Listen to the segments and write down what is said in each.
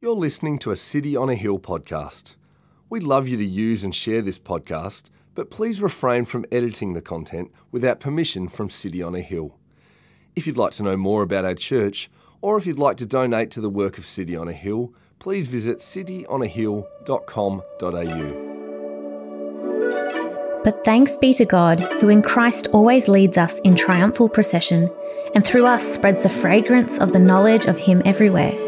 You're listening to a City on a Hill podcast. We'd love you to use and share this podcast, but please refrain from editing the content without permission from City on a Hill. If you'd like to know more about our church, or if you'd like to donate to the work of City on a Hill, please visit cityonahill.com.au. But thanks be to God, who in Christ always leads us in triumphal procession, and through us spreads the fragrance of the knowledge of Him everywhere.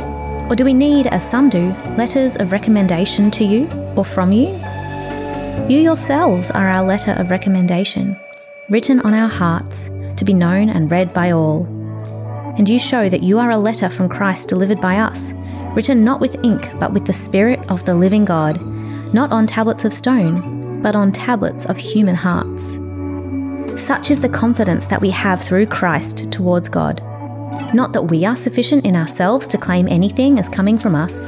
Or do we need, as some do, letters of recommendation to you or from you? You yourselves are our letter of recommendation, written on our hearts to be known and read by all. And you show that you are a letter from Christ delivered by us, written not with ink, but with the Spirit of the living God, not on tablets of stone, but on tablets of human hearts. Such is the confidence that we have through Christ towards God. Not that we are sufficient in ourselves to claim anything as coming from us,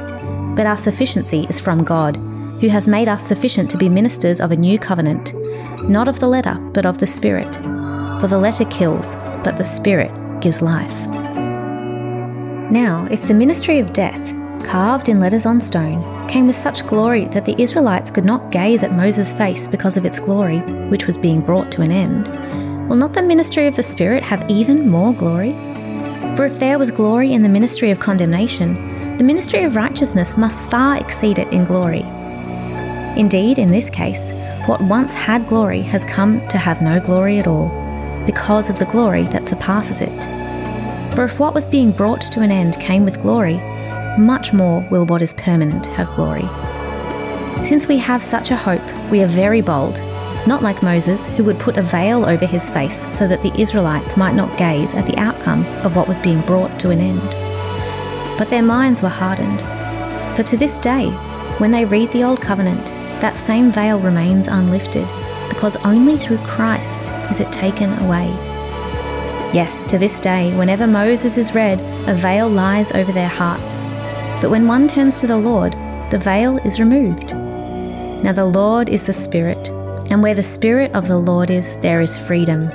but our sufficiency is from God, who has made us sufficient to be ministers of a new covenant, not of the letter, but of the Spirit. For the letter kills, but the Spirit gives life. Now, if the ministry of death, carved in letters on stone, came with such glory that the Israelites could not gaze at Moses' face because of its glory, which was being brought to an end, will not the ministry of the Spirit have even more glory? For if there was glory in the ministry of condemnation, the ministry of righteousness must far exceed it in glory. Indeed, in this case, what once had glory has come to have no glory at all, because of the glory that surpasses it. For if what was being brought to an end came with glory, much more will what is permanent have glory. Since we have such a hope, we are very bold not like Moses, who would put a veil over his face so that the Israelites might not gaze at the outcome of what was being brought to an end. But their minds were hardened. For to this day, when they read the Old Covenant, that same veil remains unlifted, because only through Christ is it taken away. Yes, to this day, whenever Moses is read, a veil lies over their hearts. But when one turns to the Lord, the veil is removed. Now the Lord is the Spirit and where the Spirit of the Lord is, there is freedom.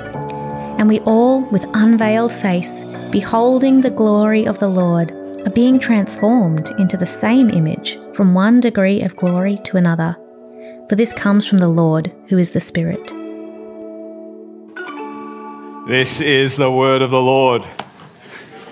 And we all, with unveiled face, beholding the glory of the Lord, are being transformed into the same image from one degree of glory to another. For this comes from the Lord, who is the Spirit. This is the word of the Lord.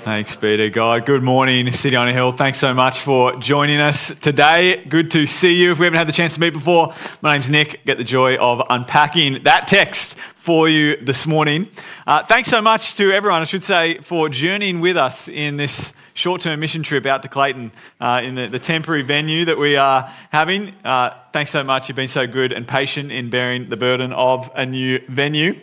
Thanks to God. Good morning, City on a Hill. Thanks so much for joining us today. Good to see you. If we haven't had the chance to meet before, my name's Nick. Get the joy of unpacking that text for you this morning. Uh, thanks so much to everyone, I should say, for journeying with us in this short term mission trip out to Clayton uh, in the, the, temporary venue that we are having. Uh, thanks so much. You've been so good and patient in bearing the burden of a new venue.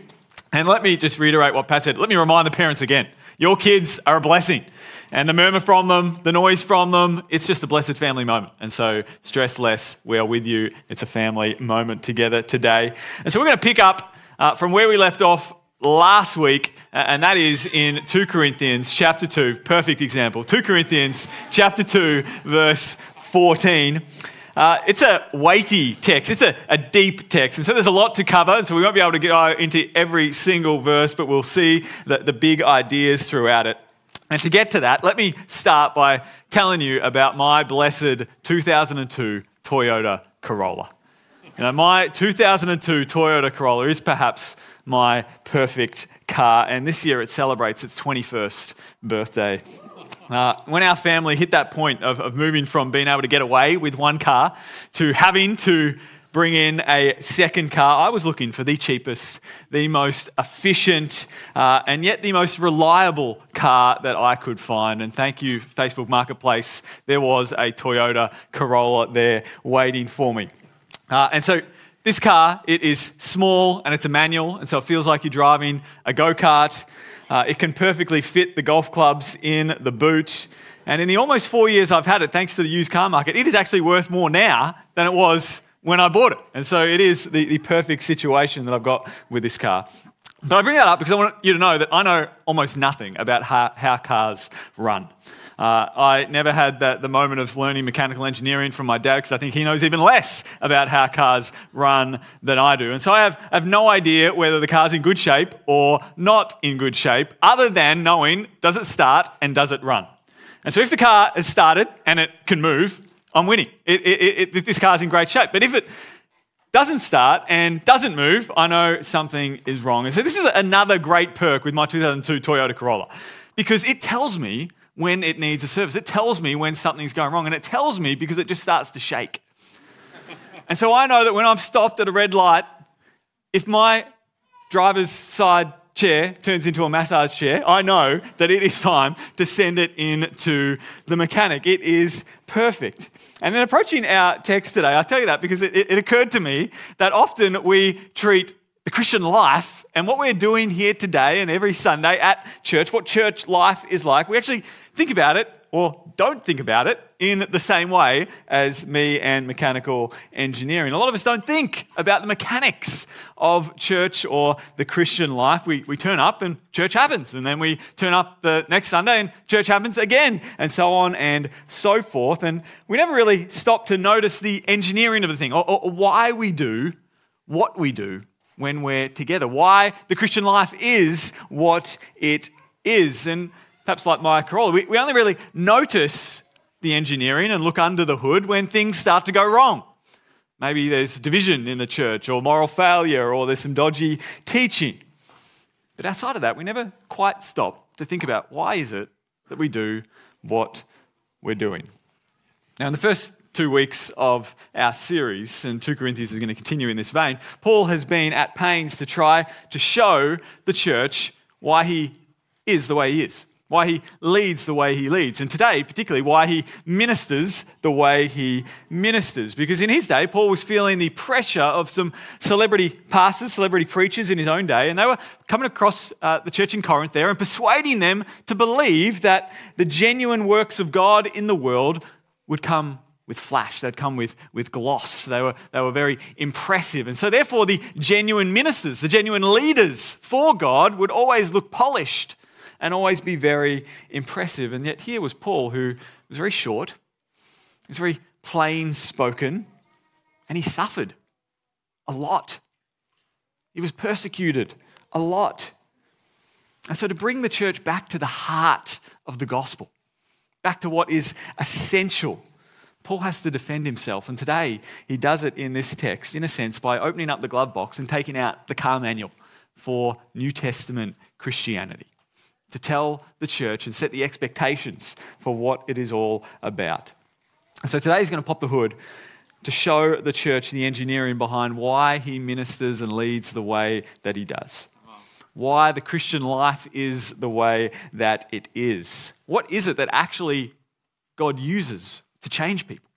And let me just reiterate what Pat said. Let me remind the parents again. Your kids are a blessing. And the murmur from them, the noise from them, it's just a blessed family moment. And so stress less. We are with you. It's a family moment together today. And so we're going to pick up uh, from where we left off last week, and that is in 2 Corinthians chapter 2. Perfect example. 2 Corinthians chapter 2, verse 14. Uh, it's a weighty text, it's a, a, deep text. And so there's a lot to cover. And so we won't be able to go into every single verse, but we'll see the, the big ideas throughout it. And to get to that, let me start by telling you about my blessed 2002 Toyota Corolla. You know, my 2002 Toyota Corolla is perhaps my perfect car, and this year it celebrates its 21st birthday. Uh, when our family hit that point of, of moving from being able to get away with one car to having to bring in a second car, I was looking for the cheapest, the most efficient, uh, and yet the most reliable car that I could find. And thank you, Facebook Marketplace. There was a Toyota Corolla there waiting for me. Uh, and so this car, it is small and it's a manual, and so it feels like you're driving a go kart. Uh, it can perfectly fit the golf clubs in the boot. And in the almost four years I've had it, thanks to the used car market, it is actually worth more now than it was when I bought it. And so it is the, the perfect situation that I've got with this car. But I bring that up because I want you to know that I know almost nothing about how, how cars run. Uh, I never had that, the moment of learning mechanical engineering from my dad because I think he knows even less about how cars run than I do. And so I have, have no idea whether the car's in good shape or not in good shape, other than knowing does it start and does it run. And so if the car is started and it can move, I'm winning. It, it, it, this car's in great shape. But if it doesn't start and doesn't move, I know something is wrong. And so this is another great perk with my 2002 Toyota Corolla because it tells me when it needs a service. It tells me when something's going wrong, and it tells me because it just starts to shake. and so I know that when I'm stopped at a red light, if my driver's side chair turns into a massage chair, I know that it is time to send it in to the mechanic. It is perfect. And in approaching our text today, I tell you that because it, it occurred to me that often we treat the Christian life and what we're doing here today and every Sunday at church, what church life is like, we actually think about it or don't think about it in the same way as me and mechanical engineering. A lot of us don't think about the mechanics of church or the Christian life. We, we turn up and church happens, and then we turn up the next Sunday and church happens again, and so on and so forth. And we never really stop to notice the engineering of the thing or, or why we do what we do when we're together, why the Christian life is what it is. And perhaps like my Corolla, we, we only really notice the engineering and look under the hood when things start to go wrong. Maybe there's division in the church or moral failure or there's some dodgy teaching. But outside of that, we never quite stop to think about why is it that we do what we're doing. Now, in the first two weeks of our series, and 2 Corinthians is going to continue in this vein, Paul has been at pains to try to show the church why he is the way he is, why he leads the way he leads, and today, particularly, why he ministers the way he ministers. Because in his day, Paul was feeling the pressure of some celebrity pastors, celebrity preachers in his own day, and they were coming across uh, the church in Corinth there and persuading them to believe that the genuine works of God in the world would come with flash, they'd come with, with gloss. They were, they were very impressive. And so, therefore, the genuine ministers, the genuine leaders for God would always look polished and always be very impressive. And yet, here was Paul, who was very short, he was very plain spoken, and he suffered a lot. He was persecuted a lot. And so, to bring the church back to the heart of the gospel, back to what is essential Paul has to defend himself, and today he does it in this text, in a sense, by opening up the glove box and taking out the car manual for New Testament Christianity to tell the church and set the expectations for what it is all about. So today he's going to pop the hood to show the church the engineering behind why he ministers and leads the way that he does. Why the Christian life is the way that it is. What is it that actually God uses to change people?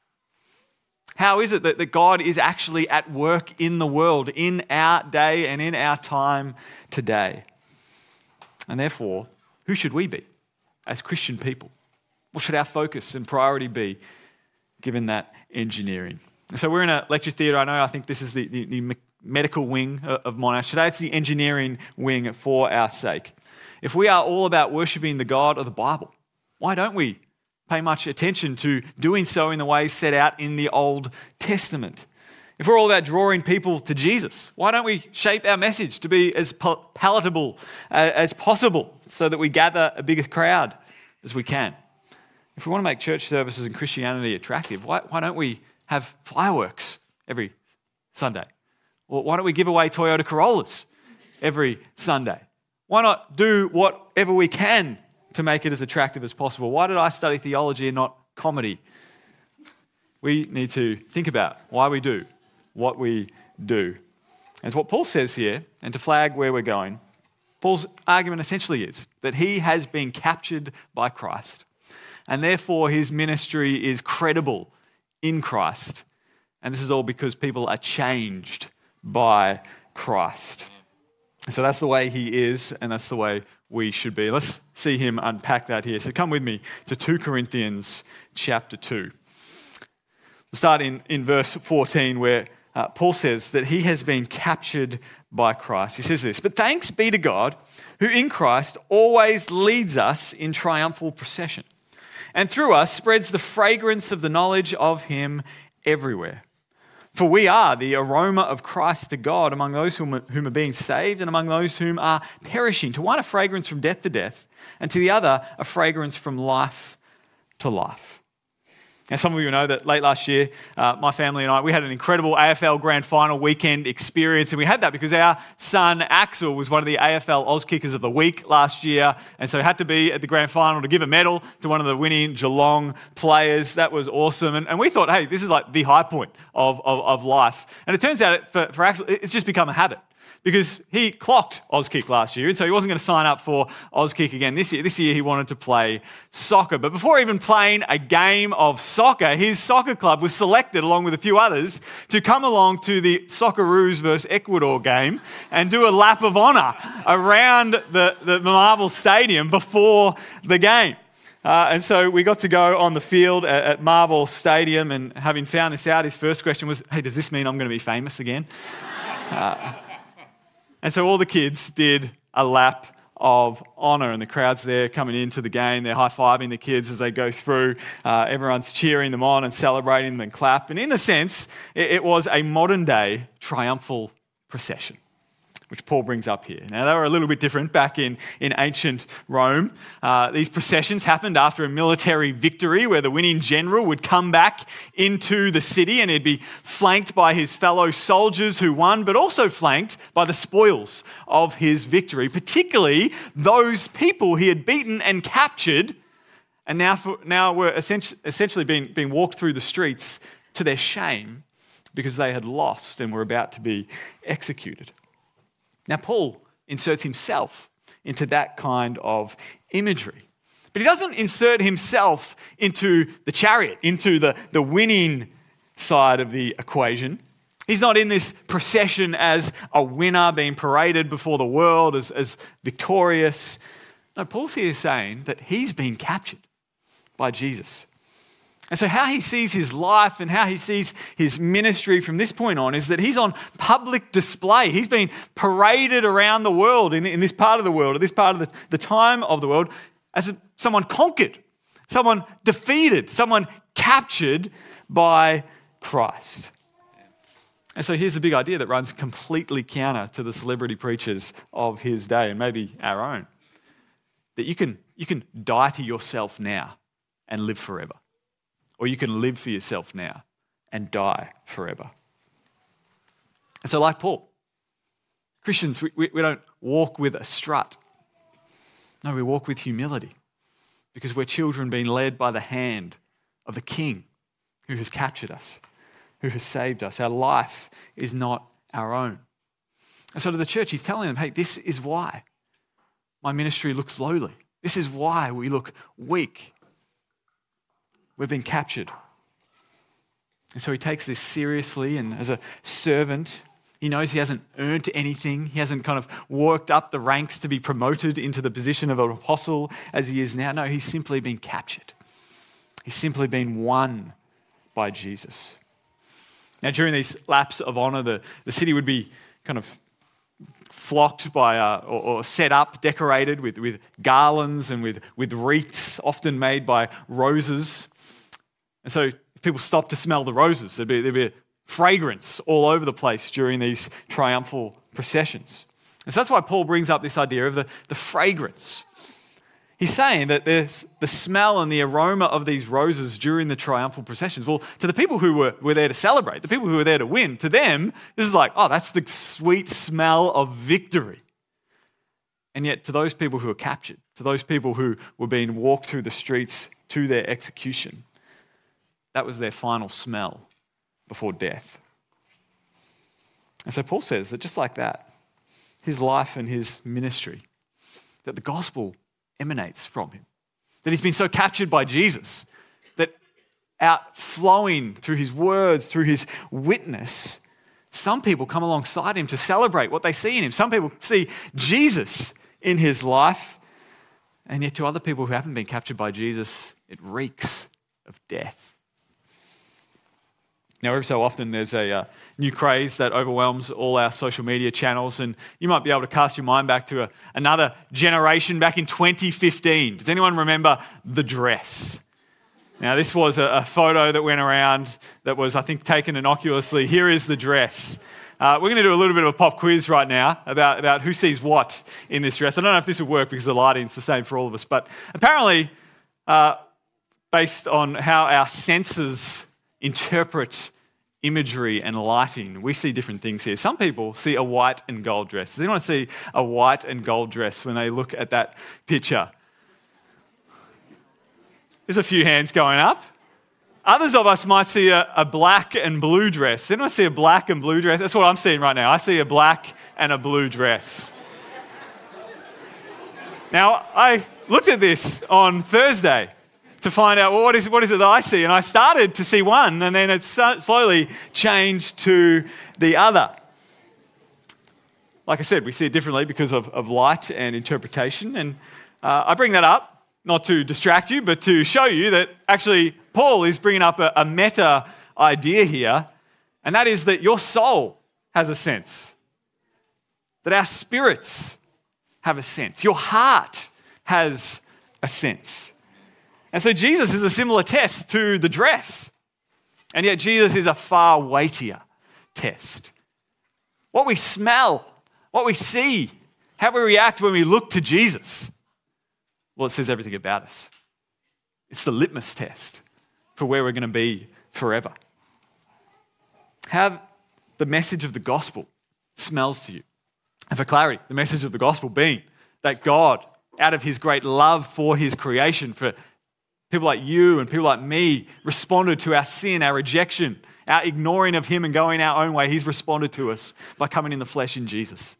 How is it that, that God is actually at work in the world, in our day and in our time today? And therefore, who should we be as Christian people? What should our focus and priority be given that engineering? So we're in a lecture theatre. I know I think this is the, the, the medical wing of Monash. Today it's the engineering wing for our sake. If we are all about worshipping the God of the Bible, why don't we pay much attention to doing so in the ways set out in the Old Testament. If we're all about drawing people to Jesus, why don't we shape our message to be as palatable uh, as possible so that we gather a bigger crowd as we can? If we want to make church services and Christianity attractive, why, why don't we have fireworks every Sunday? Why don't we give away Toyota Corollas every Sunday? Why not do whatever we can to make it as attractive as possible. Why did I study theology and not comedy? We need to think about why we do what we do. As what Paul says here, and to flag where we're going, Paul's argument essentially is that he has been captured by Christ, and therefore his ministry is credible in Christ. And this is all because people are changed by Christ. So that's the way he is, and that's the way we should be. Let's see him unpack that here. So come with me to 2 Corinthians chapter 2. We'll start in, in verse 14, where uh, Paul says that he has been captured by Christ. He says this, but thanks be to God who in Christ always leads us in triumphal procession and through us spreads the fragrance of the knowledge of him everywhere. For we are the aroma of Christ to God among those whom are, whom are being saved and among those whom are perishing. To one, a fragrance from death to death, and to the other, a fragrance from life to life. And some of you know that late last year, uh, my family and I, we had an incredible AFL Grand Final weekend experience. And we had that because our son, Axel, was one of the AFL Auskickers of the Week last year. And so he had to be at the Grand Final to give a medal to one of the winning Geelong players. That was awesome. And, and we thought, hey, this is like the high point of, of, of life. And it turns out for, for Axel, it's just become a habit because he clocked Auskick last year, and so he wasn't going to sign up for Auskick again this year. This year he wanted to play soccer. But before even playing a game of soccer, his soccer club was selected, along with a few others, to come along to the Socceroos versus Ecuador game and do a lap of honour around the, the Marvel Stadium before the game. Uh, and so we got to go on the field at, at Marvel Stadium, and having found this out, his first question was, Hey, does this mean I'm going to be famous again? Uh, and so all the kids did a lap of honor, and the crowd's there coming into the game. They're high fiving the kids as they go through. Uh, everyone's cheering them on and celebrating them and clap. And in a sense, it, it was a modern day triumphal procession which Paul brings up here. Now, they were a little bit different back in, in ancient Rome. Uh, these processions happened after a military victory where the winning general would come back into the city and he'd be flanked by his fellow soldiers who won, but also flanked by the spoils of his victory, particularly those people he had beaten and captured and now, for, now were essentially being, being walked through the streets to their shame because they had lost and were about to be executed. Now, Paul inserts himself into that kind of imagery. But he doesn't insert himself into the chariot, into the, the winning side of the equation. He's not in this procession as a winner being paraded before the world as, as victorious. No, Paul's here saying that he's been captured by Jesus. And so, how he sees his life and how he sees his ministry from this point on is that he's on public display. He's been paraded around the world, in, in this part of the world, at this part of the, the time of the world, as a, someone conquered, someone defeated, someone captured by Christ. And so, here's the big idea that runs completely counter to the celebrity preachers of his day and maybe our own that you can, you can die to yourself now and live forever or you can live for yourself now and die forever. So, like Paul, Christians, we, we, we don't walk with a strut. No, we walk with humility because we're children being led by the hand of the King who has captured us, who has saved us. Our life is not our own. And so to the church, he's telling them, hey, this is why my ministry looks lowly. This is why we look weak We've been captured. And so he takes this seriously, and as a servant, he knows he hasn't earned anything. He hasn't kind of worked up the ranks to be promoted into the position of an apostle as he is now. No, he's simply been captured. He's simply been won by Jesus. Now, during these laps of honor, the, the city would be kind of flocked by uh, or, or, set up, decorated with, with garlands and with, with wreaths, often made by roses. And so if people stopped to smell the roses, there'd be, there'd be a fragrance all over the place during these triumphal processions. And so that's why Paul brings up this idea of the, the fragrance. He's saying that the smell and the aroma of these roses during the triumphal processions. Well, to the people who were, were there to celebrate, the people who were there to win, to them, this is like, oh, that's the sweet smell of victory. And yet, to those people who were captured, to those people who were being walked through the streets to their execution, that was their final smell before death. And so Paul says that just like that, his life and his ministry, that the gospel emanates from him. That he's been so captured by Jesus that outflowing through his words, through his witness, some people come alongside him to celebrate what they see in him. Some people see Jesus in his life, and yet to other people who haven't been captured by Jesus, it reeks of death. Now, every so often, there's a uh, new craze that overwhelms all our social media channels, and you might be able to cast your mind back to a, another generation back in 2015. Does anyone remember the dress? Now, this was a, a photo that went around that was, I think, taken innocuously. Here is the dress. Uh, we're going to do a little bit of a pop quiz right now about, about who sees what in this dress. I don't know if this will work because the lighting's the same for all of us, but apparently, uh, based on how our senses interpret imagery and lighting, we see different things here. Some people see a white and gold dress. Does anyone see a white and gold dress when they look at that picture? There's a few hands going up. Others of us might see a, a, black and blue dress. Anyone see a black and blue dress? That's what I'm seeing right now. I see a black and a blue dress. now, I looked at this on Thursday to find out well, what, is, what is it that I see? And I started to see one, and then it slowly changed to the other. Like I said, we see it differently because of, of light and interpretation. And uh, I bring that up not to distract you, but to show you that actually Paul is bringing up a, a meta idea here, and that is that your soul has a sense, that our spirits have a sense, your heart has a sense. And so Jesus is a similar test to the dress. And yet Jesus is a far weightier test. What we smell, what we see, how we react when we look to Jesus, well, it says everything about us. It's the litmus test for where we're going to be forever. How the message of the gospel smells to you. And for clarity, the message of the gospel being that God, out of his great love for his creation, for People like you and people like me responded to our sin, our rejection, our ignoring of Him and going our own way. He's responded to us by coming in the flesh in Jesus.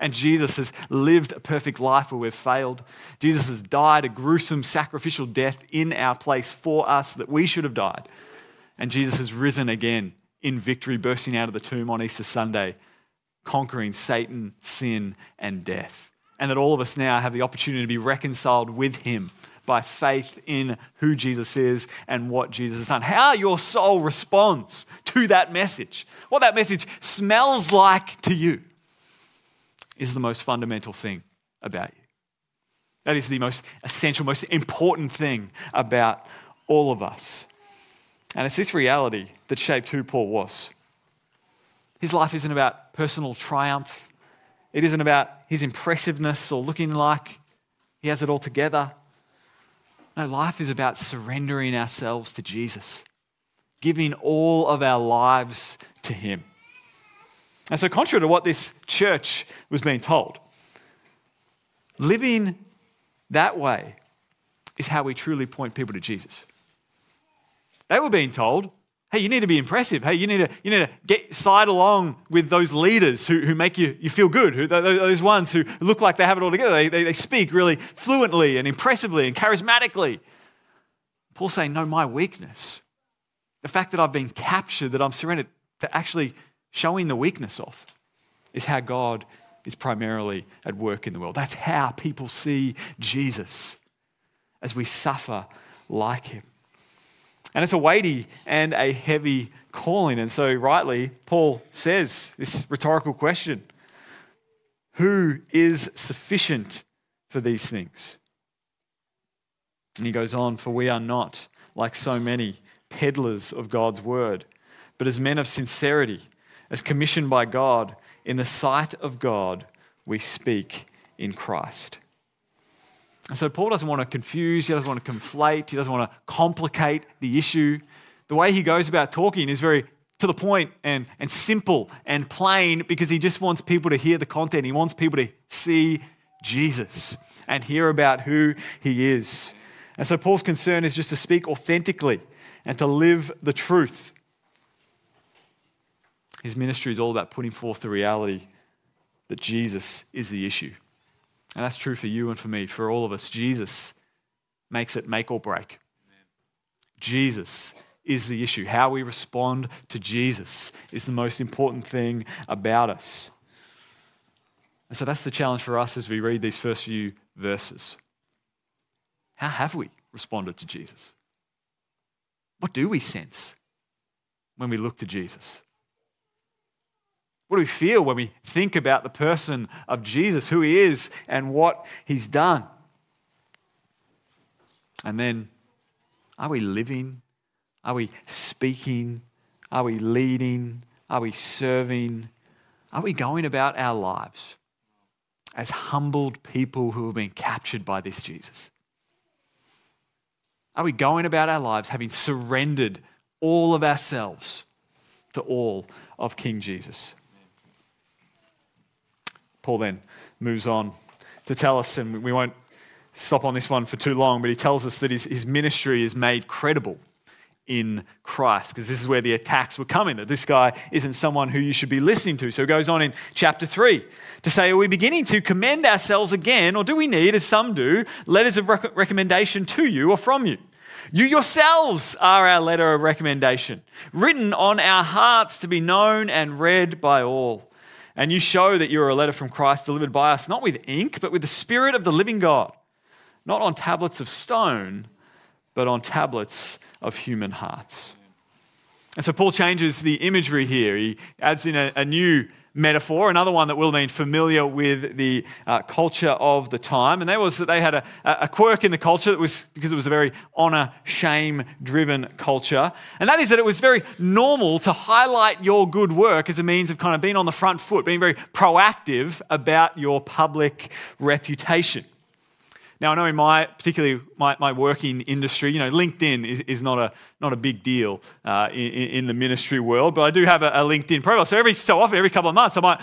And Jesus has lived a perfect life where we've failed. Jesus has died a gruesome sacrificial death in our place for us that we should have died. And Jesus has risen again in victory, bursting out of the tomb on Easter Sunday, conquering Satan, sin, and death. And that all of us now have the opportunity to be reconciled with Him by faith in who Jesus is and what Jesus has done. How your soul responds to that message, what that message smells like to you, is the most fundamental thing about you. That is the most essential, most important thing about all of us. And it's this reality that shaped who Paul was. His life isn't about personal triumph, it isn't about his impressiveness or looking like he has it all together. No, life is about surrendering ourselves to Jesus, giving all of our lives to Him. And so, contrary to what this church was being told, living that way is how we truly point people to Jesus. They were being told, Hey, you need to be impressive. Hey, you need to, you need to get side along with those leaders who, who make you, you feel good, who, those ones who look like they have it all together. They, they, they speak really fluently and impressively and charismatically. Paul's saying, No, my weakness, the fact that I've been captured, that I'm surrendered, that actually showing the weakness of, is how God is primarily at work in the world. That's how people see Jesus as we suffer like him. And it's a weighty and a heavy calling. And so, rightly, Paul says this rhetorical question Who is sufficient for these things? And he goes on, For we are not like so many peddlers of God's word, but as men of sincerity, as commissioned by God, in the sight of God, we speak in Christ. And so Paul doesn't want to confuse, he doesn't want to conflate, he doesn't want to complicate the issue. The way he goes about talking is very to the point and, and simple and plain because he just wants people to hear the content. He wants people to see Jesus and hear about who he is. And so Paul's concern is just to speak authentically and to live the truth. His ministry is all about putting forth the reality that Jesus is the issue. And that's true for you and for me, for all of us. Jesus makes it make or break. Jesus is the issue. How we respond to Jesus is the most important thing about us. And so that's the challenge for us as we read these first few verses. How have we responded to Jesus? What do we sense? when we look to Jesus? What do we feel when we think about the person of Jesus, who he is, and what he's done? And then, are we living? Are we speaking? Are we leading? Are we serving? Are we going about our lives as humbled people who have been captured by this Jesus? Are we going about our lives having surrendered all of ourselves to all of King Jesus? Paul then moves on to tell us, and we won't stop on this one for too long, but he tells us that his, his ministry is made credible in Christ, because this is where the attacks were coming, that this guy isn't someone who you should be listening to. So he goes on in chapter 3 to say, Are we beginning to commend ourselves again, or do we need, as some do, letters of rec- recommendation to you or from you? You yourselves are our letter of recommendation, written on our hearts to be known and read by all. And you show that you are a letter from Christ delivered by us, not with ink, but with the Spirit of the living God, not on tablets of stone, but on tablets of human hearts. And so Paul changes the imagery here. He adds in a, a new metaphor, another one that will been familiar with the uh, culture of the time. And that was that they had a, a quirk in the culture that was because it was a very honor, shame driven culture. And that is that it was very normal to highlight your good work as a means of kind of being on the front foot, being very proactive about your public reputation. Now, I know in my, particularly my, my working industry, you know, LinkedIn is, is not, a, not a big deal uh, in, in, the ministry world, but I do have a, a, LinkedIn profile. So every so often, every couple of months, I might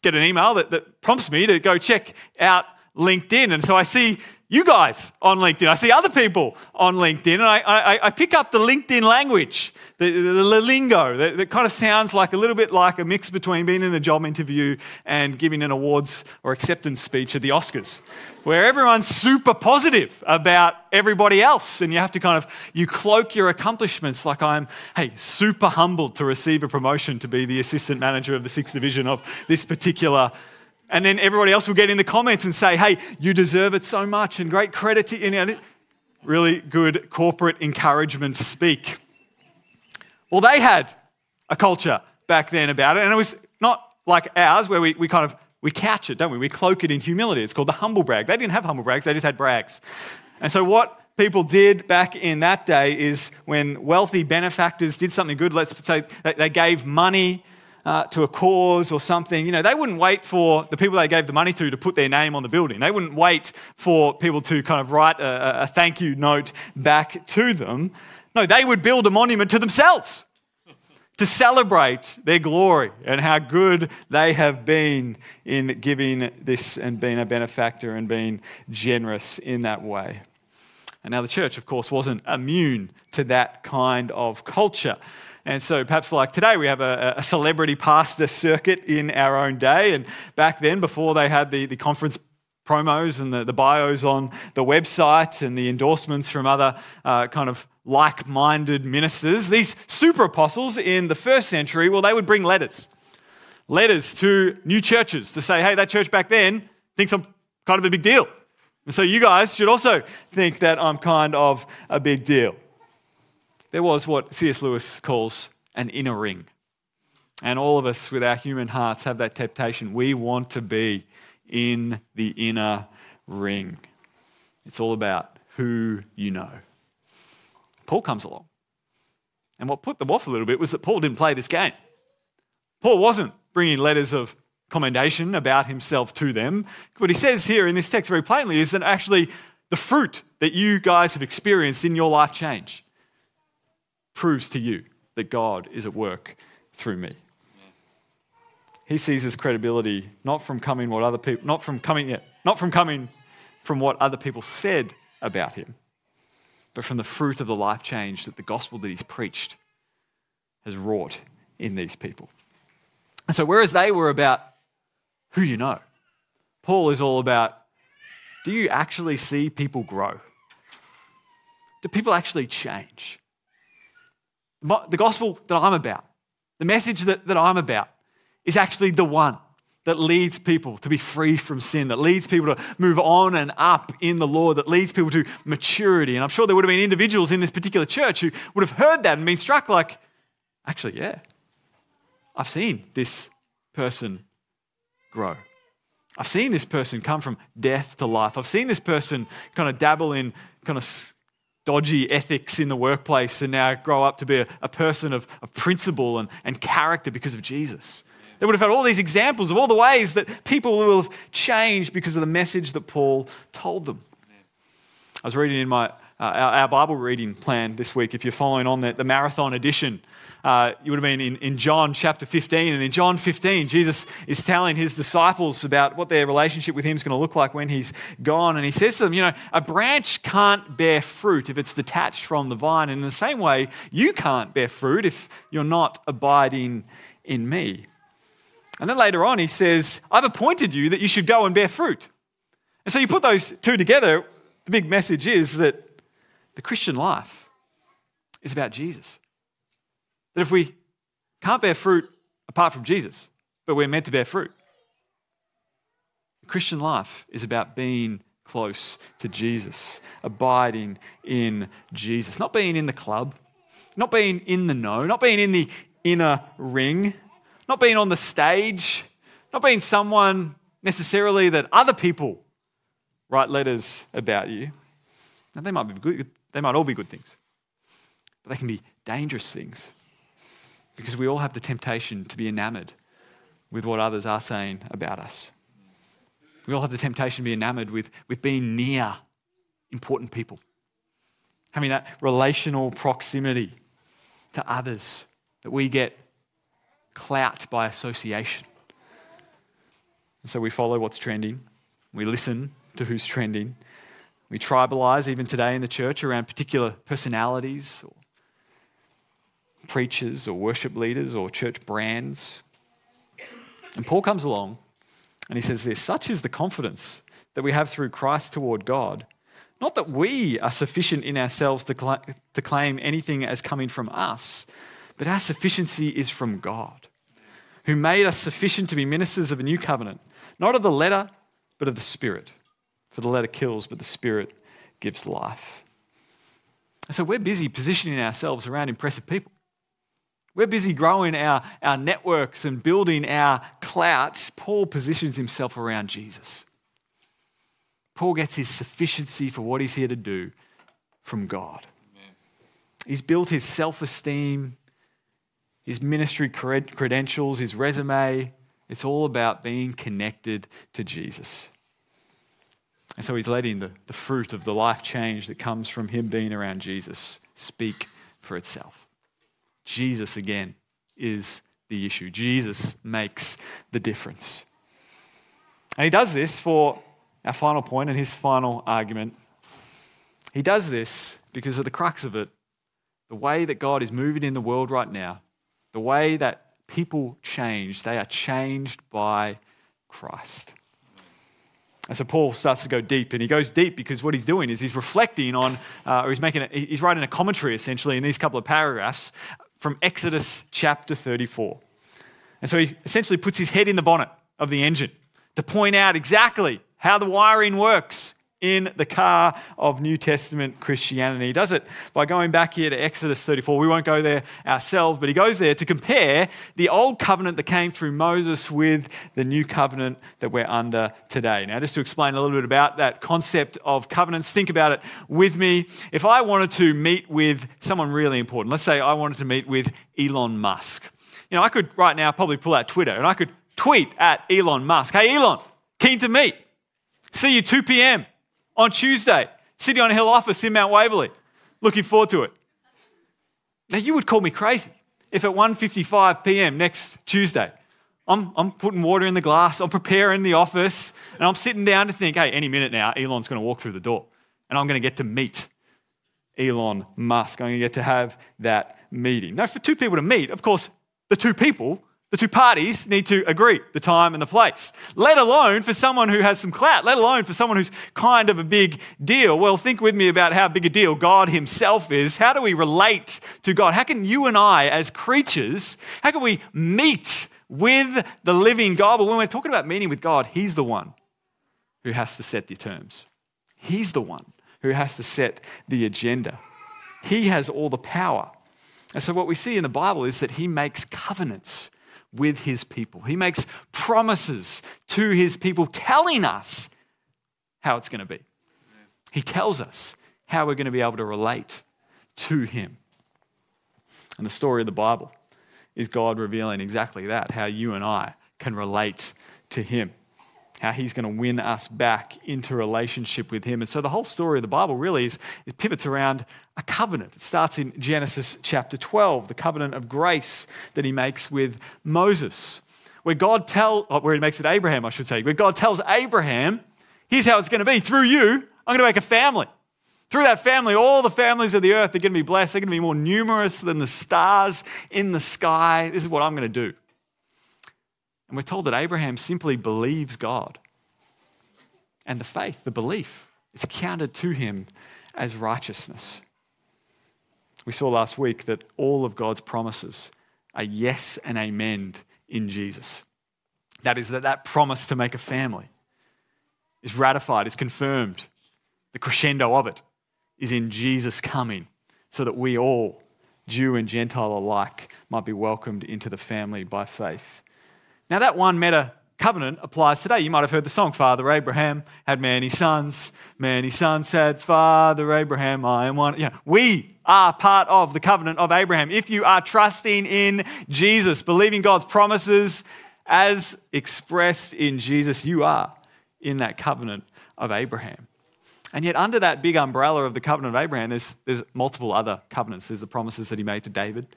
get an email that, that prompts me to go check out LinkedIn. And so I see you guys on LinkedIn. I see other people on LinkedIn, and I, I, I pick up the LinkedIn language, the, the, the lingo that, that, kind of sounds like a little bit like a mix between being in a job interview and giving an awards or acceptance speech at the Oscars, where everyone's super positive about everybody else, and you have to kind of you cloak your accomplishments like I'm, hey, super humbled to receive a promotion to be the assistant manager of the sixth division of this particular and then everybody else will get in the comments and say, hey, you deserve it so much and great credit to you. Really good corporate encouragement speak. Well, they had a culture back then about it, and it was not like ours where we, we kind of we couch it, don't we? We cloak it in humility. It's called the humble brag. They didn't have humble brags, they just had brags. And so what people did back in that day is when wealthy benefactors did something good, let's say they gave money uh, to a cause or something, you know, they wouldn't wait for the people they gave the money to to put their name on the building. They wouldn't wait for people to kind of write a, a thank you note back to them. No, they would build a monument to themselves to celebrate their glory and how good they have been in giving this and being a benefactor and being generous in that way. And now the church, of course, wasn't immune to that kind of culture. And so perhaps like today, we have a, a, celebrity pastor circuit in our own day. And back then, before they had the, the conference promos and the, the bios on the website and the endorsements from other uh, kind of like minded ministers, these super apostles in the first century, well, they would bring letters. Letters to new churches to say, hey, that church back then thinks I'm kind of a big deal. And so you guys should also think that I'm kind of a big deal there was what C.S. Lewis calls an inner ring. And all of us with our human hearts have that temptation. We want to be in the inner ring. It's all about who you know. Paul comes along. And what put them off a little bit was that Paul didn't play this game. Paul wasn't bringing letters of commendation about himself to them. What he says here in this text very plainly is that actually the fruit that you guys have experienced in your life change proves to you that God is at work through me. He sees his credibility not from coming what other people not from coming yet, not from coming from what other people said about him, but from the fruit of the life change that the gospel that he's preached has wrought in these people. And so, whereas they were about who you know, Paul is all about do you actually see people grow? Do people actually change? The gospel that I'm about, the message that, that I'm about, is actually the one that leads people to be free from sin, that leads people to move on and up in the Lord, that leads people to maturity. And I'm sure there would have been individuals in this particular church who would have heard that and been struck like, actually, yeah, I've seen this person grow. I've seen this person come from death to life. I've seen this person kind of dabble in kind of dodgy ethics in the workplace and now grow up to be a, a person of, of principle and, and character because of Jesus. They would have had all these examples of all the ways that people will have changed because of the message that Paul told them. I was reading in my uh, our, our, Bible reading plan this week. If you're following on the, the marathon edition, uh, you would have been in, in John chapter 15. And in John 15, Jesus is telling his disciples about what their relationship with him is going to look like when he's gone. And he says to them, You know, a branch can't bear fruit if it's detached from the vine. And in the same way, you can't bear fruit if you're not abiding in me. And then later on, he says, I've appointed you that you should go and bear fruit. And so you put those two together, the big message is that the Christian life is about Jesus. That if we can't bear fruit apart from Jesus, but we're meant to bear fruit, the Christian life is about being close to Jesus, abiding in Jesus, not being in the club, not being in the know, not being in the inner ring, not being on the stage, not being someone necessarily that other people write letters about you. And they might be good, they might all be good things, but they can be dangerous things because we all have the temptation to be enamored with what others are saying about us. We all have the temptation to be enamored with, with being near important people, having that relational proximity to others that we get clout by association. And so we follow what's trending, we listen to who's trending, we tribalize even today in the church around particular personalities or preachers or worship leaders or church brands. And Paul comes along and he says this such is the confidence that we have through Christ toward God. Not that we are sufficient in ourselves to, cl- to claim anything as coming from us, but our sufficiency is from God, who made us sufficient to be ministers of a new covenant, not of the letter, but of the Spirit. For the letter kills, but the Spirit gives life. so we're busy positioning ourselves around impressive people. We're busy growing our, our networks and building our clout. Paul positions himself around Jesus. Paul gets his sufficiency for what he's here to do from God. Amen. He's built his self esteem, his ministry credentials, his resume. It's all about being connected to Jesus. And so he's letting the, the fruit of the life change that comes from him being around Jesus speak for itself. Jesus, again, is the issue. Jesus makes the difference. And he does this for our final point and his final argument. He does this because of the crux of it, the way that God is moving in the world right now, the way that people change, they are changed by Christ. And so Paul starts to go deep, and he goes deep because what he's doing is he's reflecting on, uh, or he's making, a, he's writing a commentary essentially in these couple of paragraphs from Exodus chapter 34. And so he essentially puts his head in the bonnet of the engine to point out exactly how the wiring works in the car of New Testament Christianity. He does it by going back here to Exodus 34. We won't go there ourselves, but he goes there to compare the old covenant that came through Moses with the new covenant that we're under today. Now, just to explain a little bit about that concept of covenants, think about it with me. If I wanted to meet with someone really important, let's say I wanted to meet with Elon Musk. You know, I could right now probably pull out Twitter and I could tweet at Elon Musk, Hey, Elon, keen to meet. See you 2 p.m on Tuesday, City on Hill office in Mount Waverley. Looking forward to it. Now, you would call me crazy if at 1.55 p.m. next Tuesday, I'm, I'm putting water in the glass, I'm preparing the office, and I'm sitting down to think, hey, any minute now, Elon's going to walk through the door, and I'm going to get to meet Elon Musk. I'm going to get to have that meeting. Now, for two people to meet, of course, the two people the two parties need to agree the time and the place, let alone for someone who has some clout, let alone for someone who's kind of a big deal. Well, think with me about how big a deal God Himself is. How do we relate to God? How can you and I, as creatures, how can we meet with the living God? But when we're talking about meeting with God, He's the one who has to set the terms, He's the one who has to set the agenda. He has all the power. And so, what we see in the Bible is that he makes covenants with his people. He makes promises to his people, telling us how it's going to be. He tells us how we're going to be able to relate to him. And the story of the Bible is God revealing exactly that how you and I can relate to him how he's going to win us back into relationship with him. And so the whole story of the Bible really is, it pivots around a covenant. It starts in Genesis chapter 12, the covenant of grace that he makes with Moses, where God tell, oh, where he makes with Abraham, I should say, where God tells Abraham, here's how it's going to be. Through you, I'm going to make a family. Through that family, all the families of the earth are going to be blessed. They're going to be more numerous than the stars in the sky. This is what I'm going to do. And we're told that Abraham simply believes God. And the faith, the belief, it's counted to him as righteousness. We saw last week that all of God's promises are yes and amen in Jesus. That is, that that promise to make a family is ratified, is confirmed. The crescendo of it is in Jesus coming so that we all, Jew and Gentile alike, might be welcomed into the family by faith. Now, that one meta covenant applies today. You might have heard the song, Father Abraham had many sons. Many sons said, Father Abraham, I am one. Know, we are part of the covenant of Abraham. If you are trusting in Jesus, believing God's promises as expressed in Jesus, you are in that covenant of Abraham. And yet, under that big umbrella of the covenant of Abraham, there's, there's multiple other covenants. There's the promises that he made to David.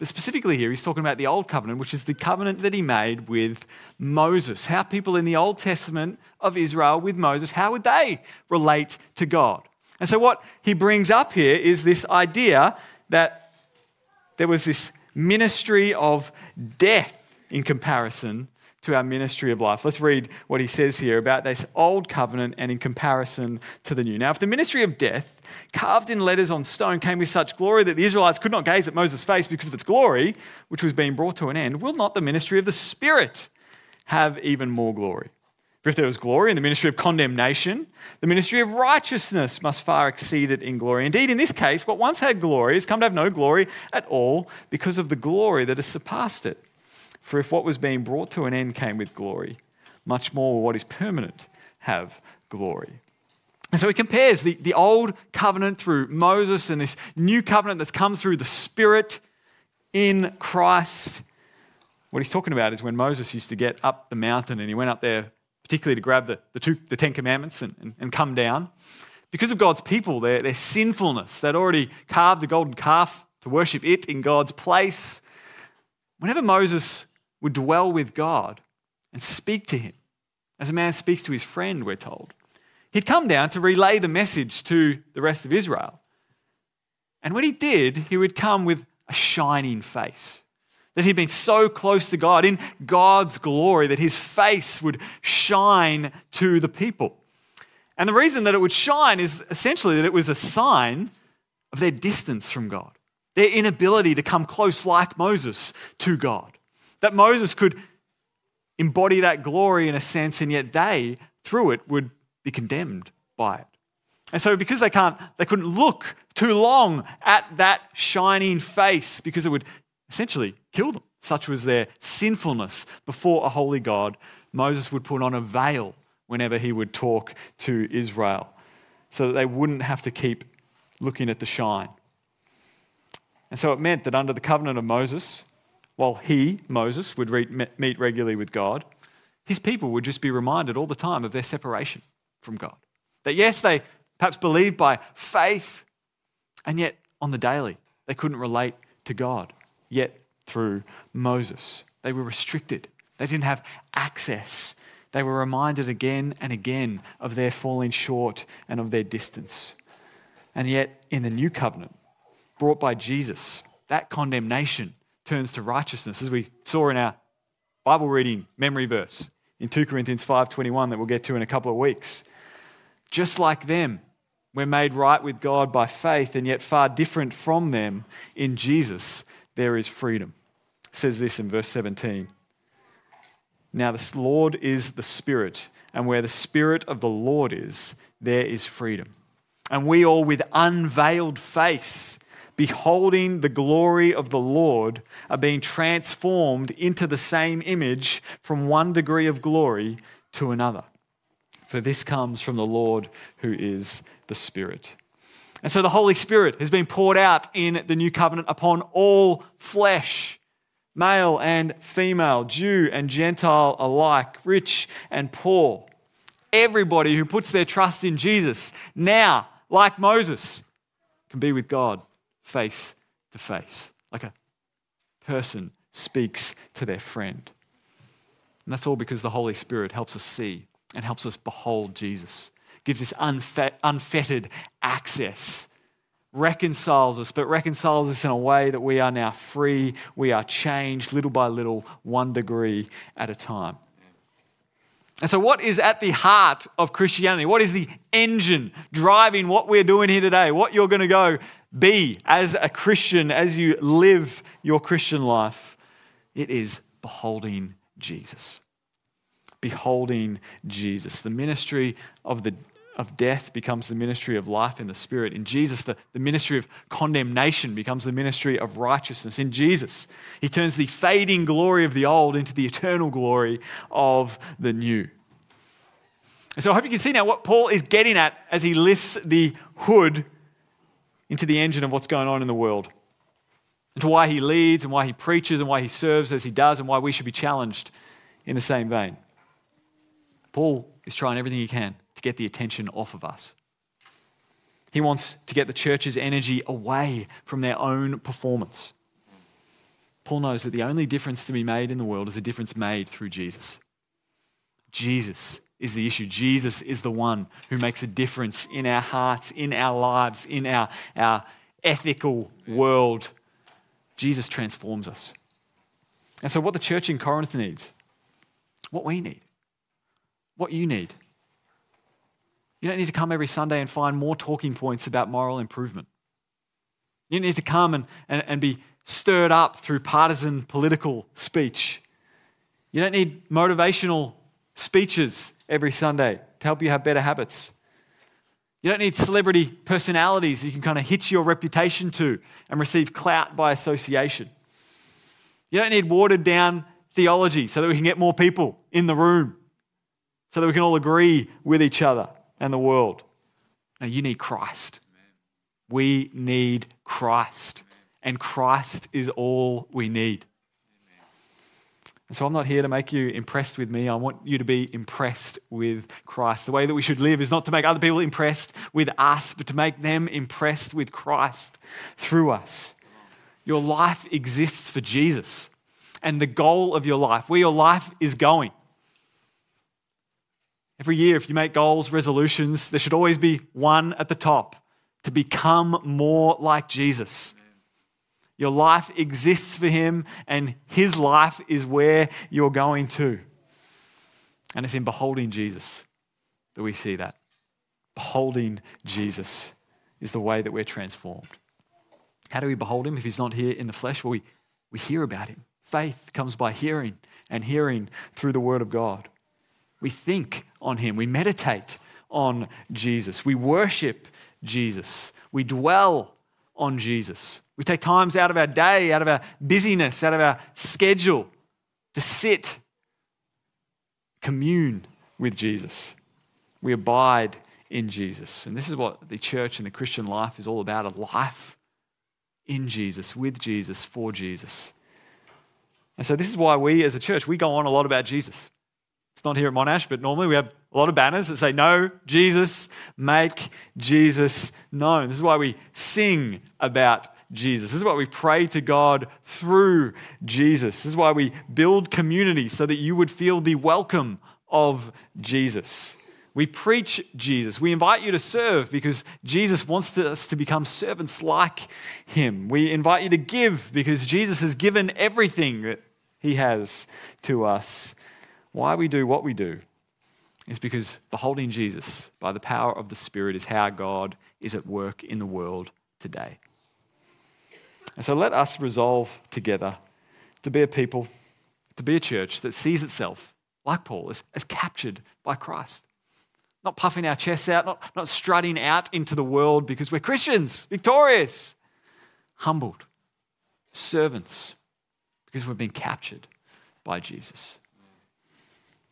But specifically here, he's talking about the Old Covenant, which is the covenant that he made with Moses. How people in the Old Testament of Israel with Moses, how would they relate to God? And so, what he brings up here is this idea that there was this ministry of death in comparison to our ministry of life. Let's read what he says here about this old covenant and in comparison to the new. Now, if the ministry of death, carved in letters on stone, came with such glory that the Israelites could not gaze at Moses' face because of its glory, which was being brought to an end, will not the ministry of the Spirit have even more glory? For if there was glory in the ministry of condemnation, the ministry of righteousness must far exceed it in glory. Indeed, in this case, what once had glory has come to have no glory at all because of the glory that has surpassed it. For if what was being brought to an end came with glory, much more will what is permanent have glory. And so he compares the, the old covenant through Moses and this new covenant that's come through the Spirit in Christ. What he's talking about is when Moses used to get up the mountain and he went up there, particularly to grab the, the, two, the Ten Commandments and, and, and come down. Because of God's people, their, their sinfulness, they'd already carved a golden calf to worship it in God's place. Whenever Moses would dwell with God and speak to him, as a man speaks to his friend, we're told. He'd come down to relay the message to the rest of Israel. And when he did, he would come with a shining face. That he'd been so close to God in God's glory that his face would shine to the people. And the reason that it would shine is essentially that it was a sign of their distance from God, their inability to come close like Moses to God. That Moses could embody that glory in a sense, and yet they, through it, would be condemned by it. And so, because they can't, they couldn't look too long at that shining face because it would essentially kill them. Such was their sinfulness before a holy God. Moses would put on a veil whenever he would talk to Israel so that they wouldn't have to keep looking at the shine. And so it meant that under the covenant of Moses, while he, Moses, would meet regularly with God, his people would just be reminded all the time of their separation from God. That yes, they perhaps believed by faith, and yet on the daily, they couldn't relate to God, yet through Moses. They were restricted, they didn't have access. They were reminded again and again of their falling short and of their distance. And yet, in the new covenant, brought by Jesus, that condemnation turns to righteousness, as we saw in our Bible reading memory verse in 2 Corinthians 5:21 that we'll get to in a couple of weeks. Just like them, we're made right with God by faith, and yet far different from them in Jesus, there is freedom. It says this in verse 17. Now, the Lord is the Spirit, and where the Spirit of the Lord is, there is freedom. And we all, with unveiled face, beholding the glory of the Lord, are being transformed into the same image from one degree of glory to another. For this comes from the Lord who is the Spirit. And so the Holy Spirit has been poured out in the new covenant upon all flesh male and female, Jew and Gentile alike, rich and poor. Everybody who puts their trust in Jesus now, like Moses, can be with God face to face, like a person speaks to their friend. And that's all because the Holy Spirit helps us see and helps us behold Jesus, gives us unfettered access reconciles us, but reconciles us in a way that we are now free, we are changed little by little, one degree at a time. And so, what is at the heart of Christianity? What is the engine driving what we're doing here today? What you're going to go be as a Christian as you live your Christian life? It is beholding Jesus. Beholding Jesus. The ministry of the of death becomes the ministry of life in the Spirit. In Jesus, the, the ministry of condemnation becomes the ministry of righteousness. In Jesus, he turns the fading glory of the old into the eternal glory of the new. So I hope you can see now what Paul is getting at as he lifts the hood into the engine of what's going on in the world, into why he leads and why he preaches and why he serves as he does and why we should be challenged in the same vein. Paul is trying everything he can to get the attention off of us. He wants to get the church's energy away from their own performance. Paul knows that the only difference to be made in the world is a difference made through Jesus. Jesus is the issue. Jesus is the one who makes a difference in our hearts, in our lives, in our, our ethical world. Jesus transforms us. And so, what the church in Corinth needs, what we need, what you need, you don't need to come every Sunday and find more talking points about moral improvement. You don't need to come and, and, and be stirred up through partisan political speech. You don't need motivational speeches every Sunday to help you have better habits. You don't need celebrity personalities you can kind of hitch your reputation to and receive clout by association. You don't need watered down theology so that we can get more people in the room, so that we can all agree with each other and the world. No, you need Christ. We need Christ. And Christ is all we need. And so I'm not here to make you impressed with me. I want you to be impressed with Christ. The way that we should live is not to make other people impressed with us, but to make them impressed with Christ through us. Your life exists for Jesus and the goal of your life, where your life is going, Every year, if you make goals, resolutions, there should always be one at the top to become more like Jesus. Your life exists for Him, and His life is where you're going to. And it's in beholding Jesus that we see that. Beholding Jesus is the way that we're transformed. How do we behold Him if He's not here in the flesh? Well, we, we hear about Him. Faith comes by hearing, and hearing through the Word of God. We think on him. We meditate on Jesus. We worship Jesus. We dwell on Jesus. We take times out of our day, out of our busyness, out of our schedule to sit, commune with Jesus. We abide in Jesus. And this is what the church and the Christian life is all about a life in Jesus, with Jesus, for Jesus. And so, this is why we as a church, we go on a lot about Jesus. It's not here at Monash, but normally we have a lot of banners that say, Know Jesus, make Jesus known. This is why we sing about Jesus. This is why we pray to God through Jesus. This is why we build community so that you would feel the welcome of Jesus. We preach Jesus. We invite you to serve because Jesus wants us to become servants like him. We invite you to give because Jesus has given everything that he has to us. Why we do what we do is because beholding Jesus by the power of the Spirit is how God is at work in the world today. And so let us resolve together to be a people, to be a church that sees itself, like Paul, as, as captured by Christ. Not puffing our chests out, not, not strutting out into the world because we're Christians, victorious. humbled, servants, because we've been captured by Jesus.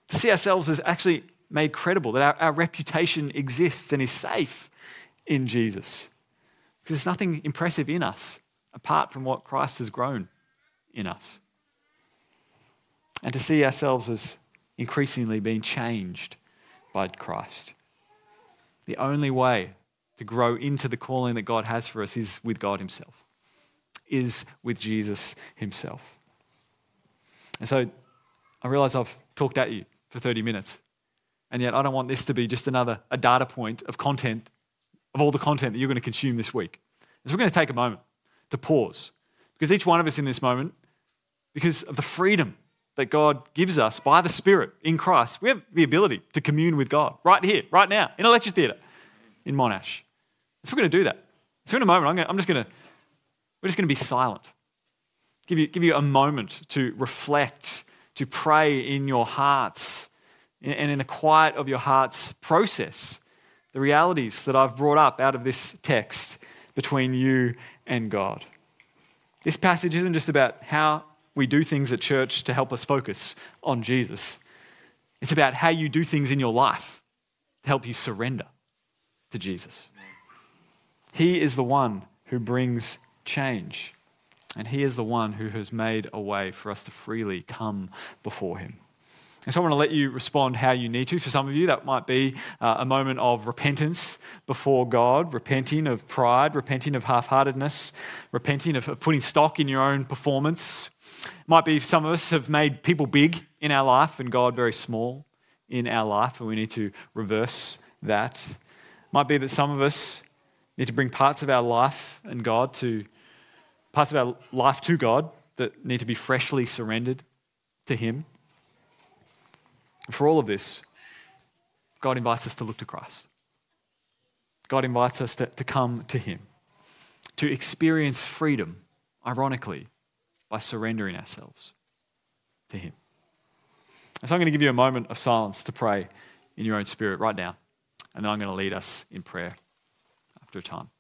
To see ourselves as actually made credible, that our, our reputation exists and is safe in Jesus. Because there's nothing impressive in us apart from what Christ has grown in us. And to see ourselves as increasingly being changed by Christ. The only way to grow into the calling that God has for us is with God Himself, is with Jesus Himself. And so I realize I've talked at you for 30 minutes, and yet I don't want this to be just another a data point of content, of all the content that you're going to consume this week. So we're going to take a moment to pause, because each one of us in this moment, because of the freedom that God gives us by the Spirit in Christ, we have the ability to commune with God right here, right now, in a lecture theatre in Monash. So we're going to do that. So in a moment, I'm, going to, I'm just going to, we're just going to be silent. Give you, give you a moment to reflect, to pray in your hearts, and in the quiet of your hearts, process the realities that I've brought up out of this text between you and God. This passage isn't just about how we do things at church to help us focus on Jesus. It's about how you do things in your life to help you surrender to Jesus. He is the one who brings change, and He is the one who has made a way for us to freely come before Him. And so I want to let you respond how you need to. For some of you, that might be uh, a moment of repentance before God, repenting of pride, repenting of half heartedness, repenting of, of putting stock in your own performance, might be some of us have made people big in our life and God very small in our life, and we need to reverse that. Might be that some of us need to bring parts of our life and God to parts of our life to God that need to be freshly surrendered to Him. For all of this, God invites us to look to Christ. God invites us to, to come to Him, to experience freedom, ironically, by surrendering ourselves to Him. so I'm going to give you a moment of silence to pray in your own spirit right now, and then I'm going to lead us in prayer after a time.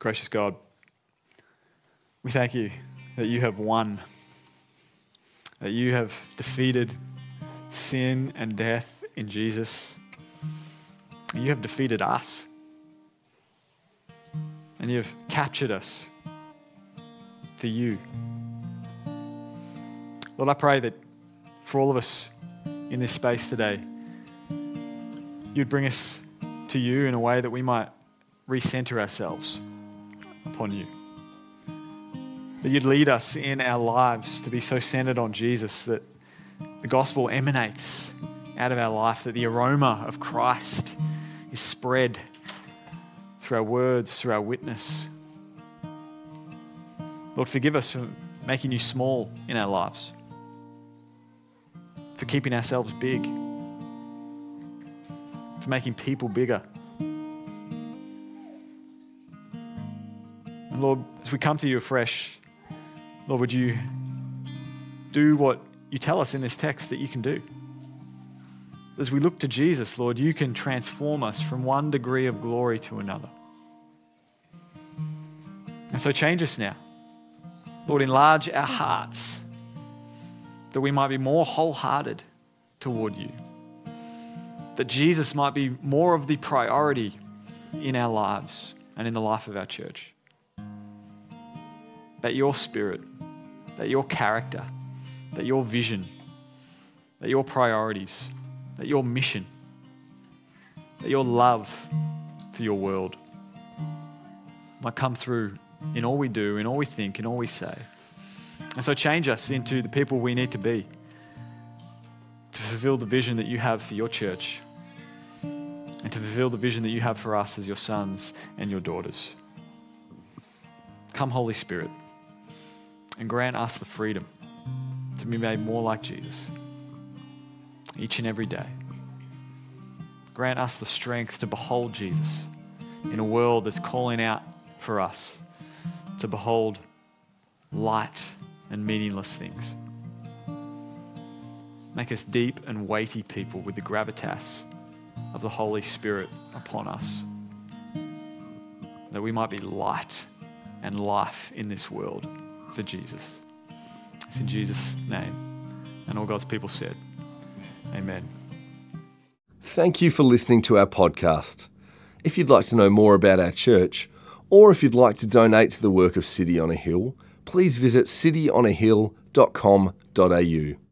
Gracious God, we thank you that you have won, that you have defeated sin and death in Jesus. You have defeated us. And you have captured us for you. Lord, I pray that for all of us in this space today, you'd bring us to you in a way that we might recenter ourselves upon you. That you'd lead us in our lives to be so centered on Jesus that the gospel emanates out of our life, that the aroma of Christ is spread through our words, through our witness. Lord, forgive us for making you small in our lives, for keeping ourselves big, for making people bigger. Lord, as we come to you afresh, Lord, would you do what you tell us in this text that you can do? as we look to Jesus, Lord, you can transform us from one degree of glory to another. And so change us now. Lord, enlarge our hearts that we might be more wholehearted toward you. That Jesus might be more of the priority in our lives and in the life of our church. That your spirit, that your character, that your vision, that your priorities, that your mission, that your love for your world might come through in all we do, in all we think, in all we say. And so change us into the people we need to be to fulfill the vision that you have for your church and to fulfill the vision that you have for us as your sons and your daughters. Come, Holy Spirit, and grant us the freedom to be made more like Jesus each and every day. Grant us the strength to behold Jesus in a world that's calling out for us to behold light and meaningless things. Make us deep and weighty people with the gravitas of the Holy Spirit upon us, that we might be light and life in this world for Jesus. It's in Jesus' name. And all God's people said, Amen. Thank you for listening to our podcast. If you'd like to know more about our church, or if you'd like to donate to the work of City on a Hill, please visit cityonahill.com.au.